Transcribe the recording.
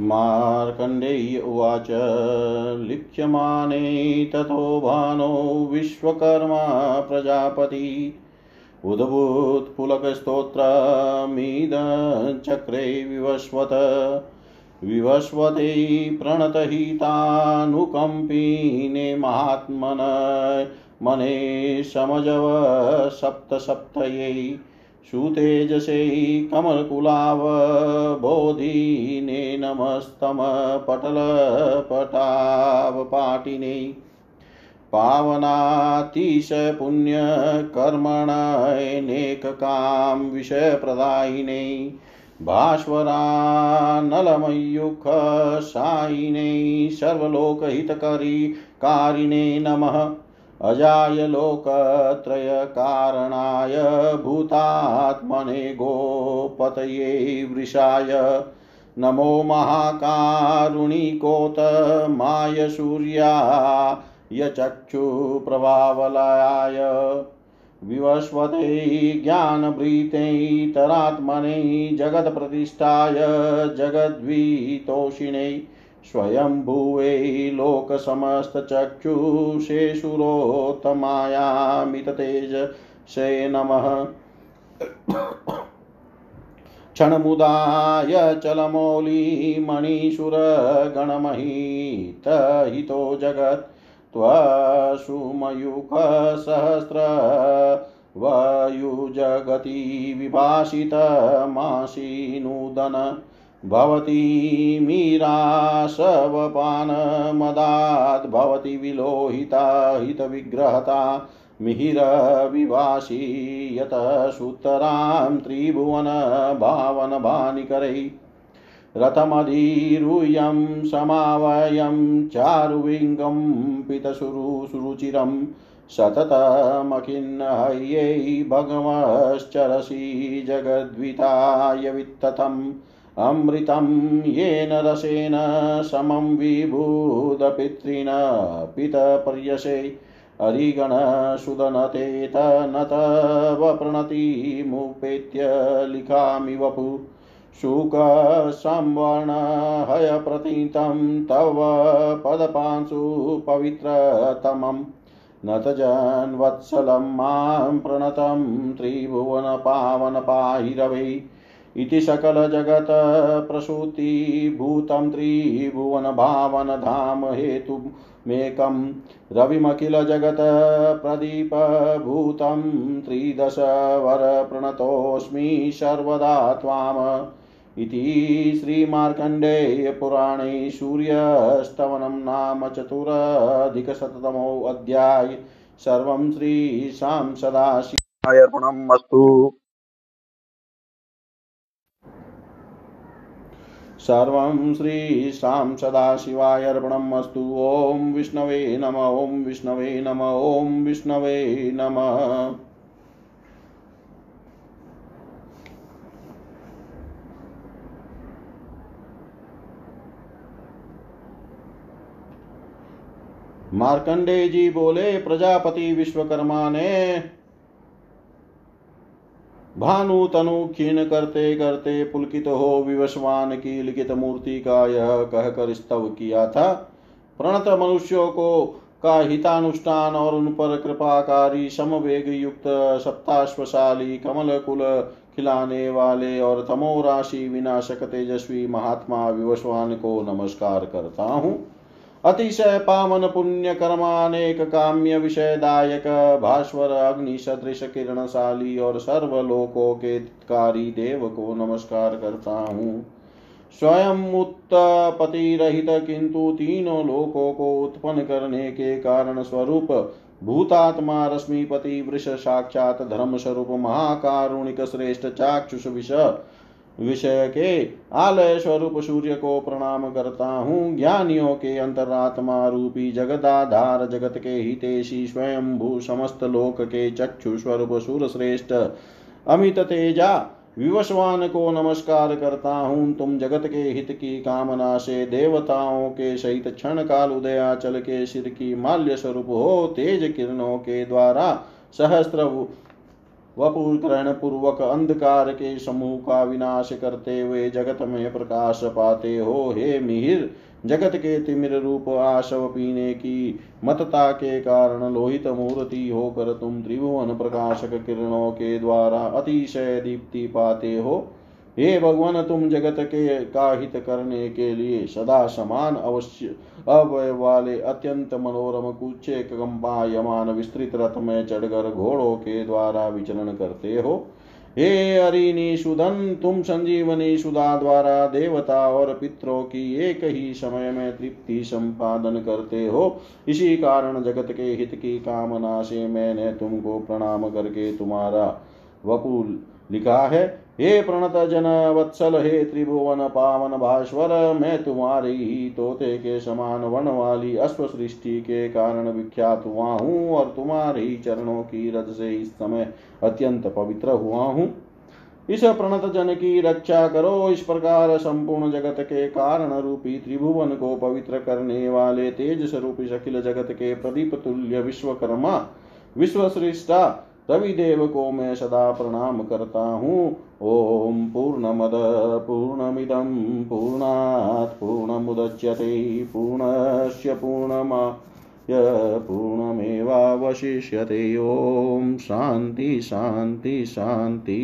मार्कण्डेय उवाच, लिख्यमाने ततो भानो विश्वकर्मा प्रजापति। उद्भूत्पुलकस्तोत्रमिदचक्रे विवस्वत विवस्वते प्रणतहितानुकम्पिने महात्मन, मने समजव सप्तसप्तयै। सुतेजसे कमलकुलावबोधिने नमस्तमपटलपटावपाटिने पावनातिशपुण्यकर्मणैनेककां विषयप्रदायिने भास्वरानलमयुखशायिने सर्वलोकहितकरी कारिणे नमः। अजाय लोकत्रयकारणाय भूतात्मने गोपतये वृषाय नमो महाकारुणिकोतमाय सूर्याय चक्षुप्रभावलयाय विवस्वते ज्ञानभृतैतरात्मने जगत्प्रतिष्ठाय जगद्वितोषिणे स्वयंभुवे लोकसमस्तचक्षुषेषुरोत्तमायामिततेजसे नमः क्षणमुदाय चलमौलिमणिसुरगणमहितहितो जगत्। त्वसुमयुखसहस्र वयुजगति विभाषितमासीनूदन। भवती मीराशवपानमदात् भवति विलोहिता हितविग्रहता। मिहिरविवासी यतः सुतरां त्रिभुवनभावनभानिकरै रथमधीरुयं समावयं चारुविङ्गं पितसुरुचिरं सततमखिन्नहयै भगवश्चरसि जगद्विताय वित्तथम्। अमृतं येन रसेन समं विबुधपितॄन् पितपर्यसे। हरिगणसुदनतेत न तव प्रणतिमुपेत्य लिखामि वपु। शुकसंवर्णहयप्रतीतं तव पदपांशु पवित्रतमम् नतजन्वत्सलं माँ प्रणतं त्रिभुवनपावनपाहिरवै। इति सकलजगत्प्रसूतिभूतं त्रिभुवनभावनधाम हेतुमेकं रविमखिलजगत्प्रदीपभूतं त्रिदशवरप्रणतोऽस्मि सर्वदा त्वाम्। इति श्रीमार्कण्डेयपुराणे सूर्यस्तवनं नाम चतुरधिकशततमोऽध्याय सर्वं श्रीशां सदाशिवाय अर्पणम् अस्तु। सर्वं श्रीशां सदाशिवाय अस्तु ॐ विष्णवे नम, ॐ विष्णवे नम, ॐ विष्णवे नमः। मार्कंडे जी बोले, प्रजापति विश्वकर्मा ने भानु तनु क्षीण करते करते पुलकित हो विवस्वान की लिखित मूर्ति का यह कहकर स्तव किया था। प्रणत मनुष्यों को का हितानुष्ठान और उन पर कृपाकारी, समवेग युक्त, सप्ताश्वशाली कमल कुल खिलाने वाले और तमो राशि विनाशक तेजस्वी महात्मा विवस्वान को नमस्कार करता हूँ। अतिशय पावन पुण्य कर्मानेक काम्य विषयदायक, भास्वर अग्नि सदृश किरणशाली और सर्वलोकों के कारी देव को नमस्कार करता हूँ। स्वयं उत्पत्ति रहित किंतु तीनों लोकों को उत्पन्न करने के कारण स्वरूप, भूतात्मा, रश्मिपति, वृष, साक्षात धर्म स्वरूप महाकारुणिक, श्रेष्ठ, चाक्षुष, विष विषय के आलय स्वरूप सूर्य को प्रणाम करता हूँ। ज्ञानियों के अंतरात्मा रूपी जगदाधार जगत के हितेशी स्वयंभू समस्त लोक के चक्षु स्वरूप सूर श्रेष्ठ अमित तेजा, विवस्वान को नमस्कार करता हूँ। तुम जगत के हित की कामना से देवताओं के सहित क्षण काल उदयाचल के सिर की माल्य स्वरूप हो, तेज किरणों के द्वारा सहस्त्र वपुकरण पूर्वक अंधकार के समूह का विनाश करते हुए जगत में प्रकाश पाते हो, हे मिहिर। जगत के तिमिर रूप आशव पीने की मतता के कारण लोहित मूर्ति होकर तुम त्रिभुवन प्रकाशक किरणों के द्वारा अतिशय दीप्ति पाते हो। हे भगवान, तुम जगत के का हित करने के लिए सदा समान अवश्य अवय वाले अत्यंत मनोरम कुचे कंपायमान विस्तृत रथ में चढ़कर घोड़ों के द्वारा विचरण करते हो। हे अरिनी सुदन तुम संजीवनी सुधा द्वारा देवता और पितरों की एक ही समय में तृप्ति संपादन करते हो। इसी कारण जगत के हित की कामना से मैंने तुमको प्रणाम करके तुम्हारा वपुल लिखा है, हे प्रणत जन, वत्सल हे त्रिभुवन पावन भास्वर, मैं तुम्हारी ही तोते के समान वन वाली अश्व सृष्टि के कारण विख्यात हुआ हूँ और तुम्हारे ही चरणों की रज से इस समय अत्यंत पवित्र हुआ हूँ। इस प्रणत जन की रक्षा करो, इस प्रकार संपूर्ण जगत के कारण रूपी त्रिभुवन को पवित्र करने वाले तेज स्वरूपी अखिल जगत के प्रदीप तुल्य विश्वकर्मा विश्व श्रेष्ठा देव को मैं सदा प्रणाम करता हूँ। ओम पूर्णमद, पूर्णमिदं, पूर्णात्, पूर्णमुदच्यते पूर्णश पूर्णमा पूर्णमेवावशिष्यते। ॐ शांति शान्ति।